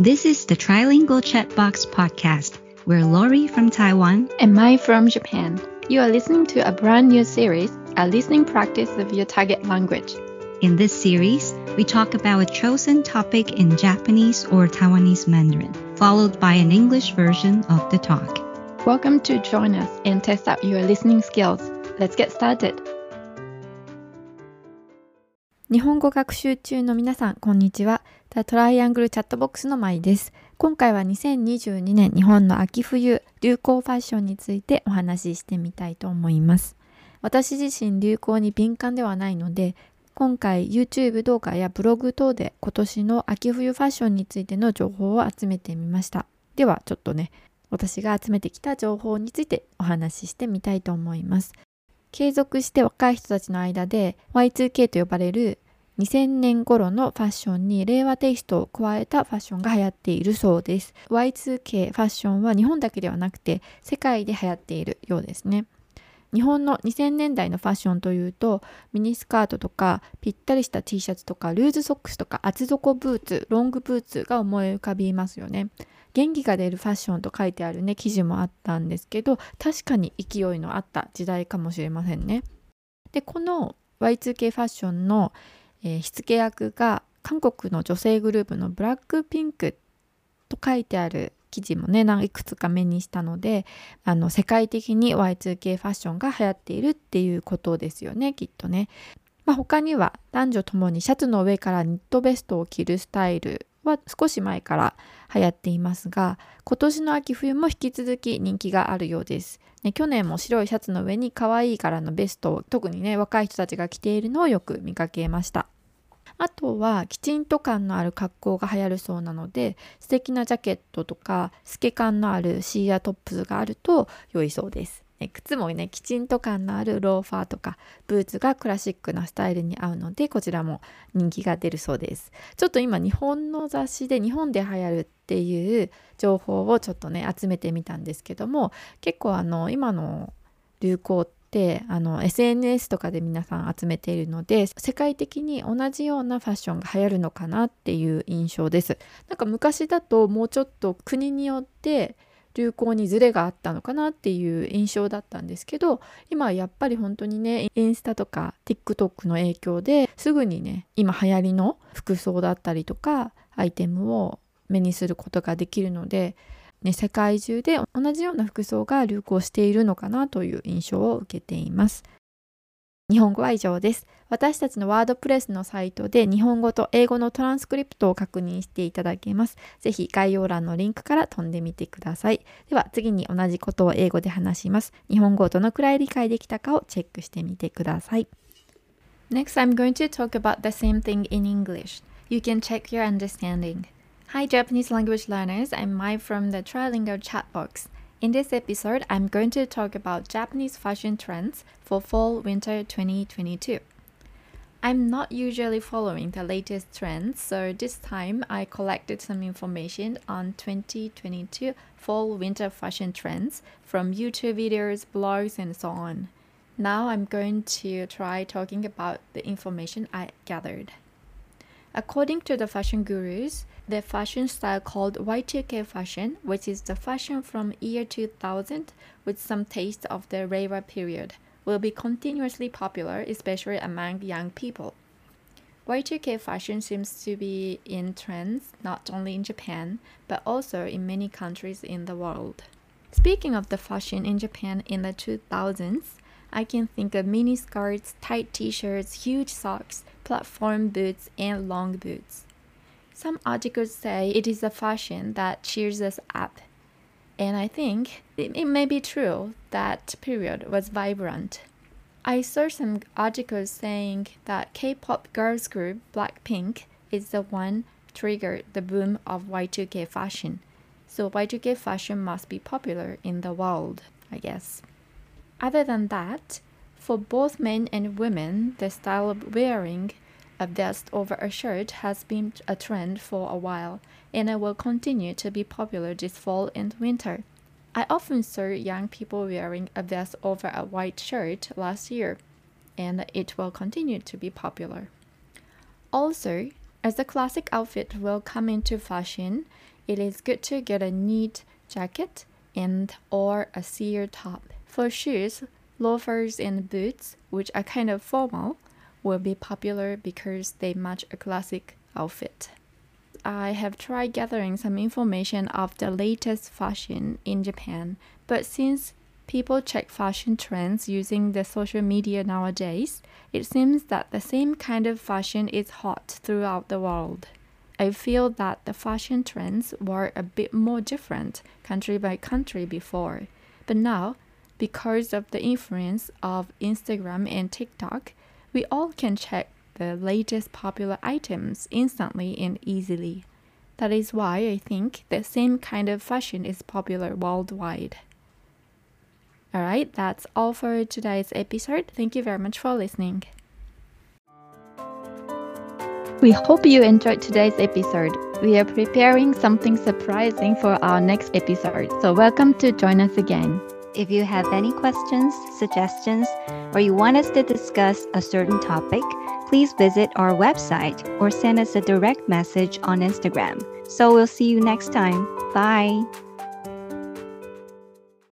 This is the Trilingual Chatbox podcast. We're Lori from Taiwan and Mai from Japan. You are listening to a brand new series, a listening practice of your target language. In this series, we talk about a chosen topic in Japanese or Taiwanese Mandarin, followed by an English version of the talk. Welcome to join us and test out your listening skills. Let's get started. 日本語学習中の皆さん、こんにちは。The Triangle チャットボックスの舞です。今回は2022年日本の秋冬流行ファッションについてお話ししてみたいと思います。私自身流行に敏感ではないので、今回 YouTube 動画やブログ等で今年の秋冬ファッションについての情報を集めてみました。ではちょっとね、私が集めてきた情報についてお話ししてみたいと思います。継続して若い人たちの間で Y2K と呼ばれる2000年頃のファッションに令和テイストを加えたファッションが流行っているそうです。Y2K ファッションは日本だけではなくて世界で流行っているようですね。日本の2000年代のファッションというとミニスカートとかぴったりした T シャツとかルーズソックスとか厚底ブーツロングブーツが思い浮かびますよね元気が出るファッションと書いてあるね記事もあったんですけど確かに勢いのあった時代かもしれませんねでこの Y2K ファッションの、えー、火付け役が韓国の女性グループのブラックピンクと書いてある記事もねいくつか目にしたのであの世界的に Y2K ファッションが流行っているっていうことですよねきっとね。まあ、他には男女ともにシャツの上からニットベストを着るスタイルは少し前から流行っていますが今年の秋冬も引き続き人気があるようです、ね、去年も白いシャツの上に可愛い柄のベストを特にね若い人たちが着ているのをよく見かけましたあとはきちんと感のある格好が流行るそうなので素敵なジャケットとか透け感のあるシーアトップスがあると良いそうです。靴もねきちんと感のあるローファーとかブーツがクラシックなスタイルに合うのでこちらも人気が出るそうです。ちょっと今日本の雑誌で日本で流行るっていう情報をちょっとね集めてみたんですけども結構あの今の流行ってっあの SNS とかで皆さん集めているので世界的に同じようなファッションが流行るのかなっていう印象です。なんか昔だともうちょっと国によって流行にズレがあったのかなっていう印象だったんですけど今はやっぱり本当にねインスタとか TikTok の影響ですぐにね今流行りの服装だったりとかアイテムを目にすることができるのでね、世界中で同じような服装が流行しているのかなという印象を受けています。日本語は以上です。私たちのワードプレスのサイトで日本語と英語のトランスクリプトを確認していただけます。ぜひ概要欄のリンクから飛んでみてください。では次に同じことを英語で話します。日本語をどのくらい理解できたかをチェックしてみてください。Next, I'm going to talk about the same thing in English. You can check your understanding. Hi, Japanese language learners. I'm Mai from the Trilingual chat box. In this episode, I'm going to talk about Japanese fashion trends for fall winter 2022. I'm not usually following the latest trends, so this time I collected some information on 2022 fall winter fashion trends from YouTube videos, blogs, and so on. Now I'm going to try talking about the information I gathered. According to the fashion gurus, the fashion style called Y2K fashion, which is the fashion from year 2000 with some taste of the Reiwa period, will be continuously popular, especially among young people. Y2K fashion seems to be in trends not only in Japan, but also in many countries in the world. Speaking of the fashion in Japan in the 2000s, I can think of mini skirts, tight t shirts, huge socks, platform boots, and long boots. Some articles say it is a fashion that cheers us up. And I think it, it may be true that period was vibrant. I saw some articles saying that K-pop girls group Blackpink is the one triggered the boom of Y2K fashion. So Y2K fashion must be popular in the world, I guess. Other than that, for both men and women, the style of wearing a vest over a shirt has been a trend for a while, and it will continue to be popular this fall and winter. I often saw young people wearing a vest over a white shirt last year, and it will continue to be popular. Also, As the classic outfit will come into fashion, it is good to get a neat jacket and or a sear top. For shoes, loafers and boots, which are kind of formal, will be popular because they match a classic outfit. I have tried gathering some information of the latest fashion in Japan, but since people check fashion trends using the social media nowadays, it seems that the same kind of fashion is hot throughout the world. I feel that the fashion trends were a bit more different country by country before, but now, because of the influence of Instagram and TikTok, we all can check the latest popular items instantly and easily. That is why I think the same kind of fashion is popular worldwide. Alright, that's all for today's episode. Thank you very much for listening. We hope you enjoyed today's episode. We are preparing something surprising for our next episode, so welcome to join us again. If you have any questions, suggestions, or you want us to discuss a certain topic, please visit our website or send us a direct message on Instagram. So we'll see you next time. Bye.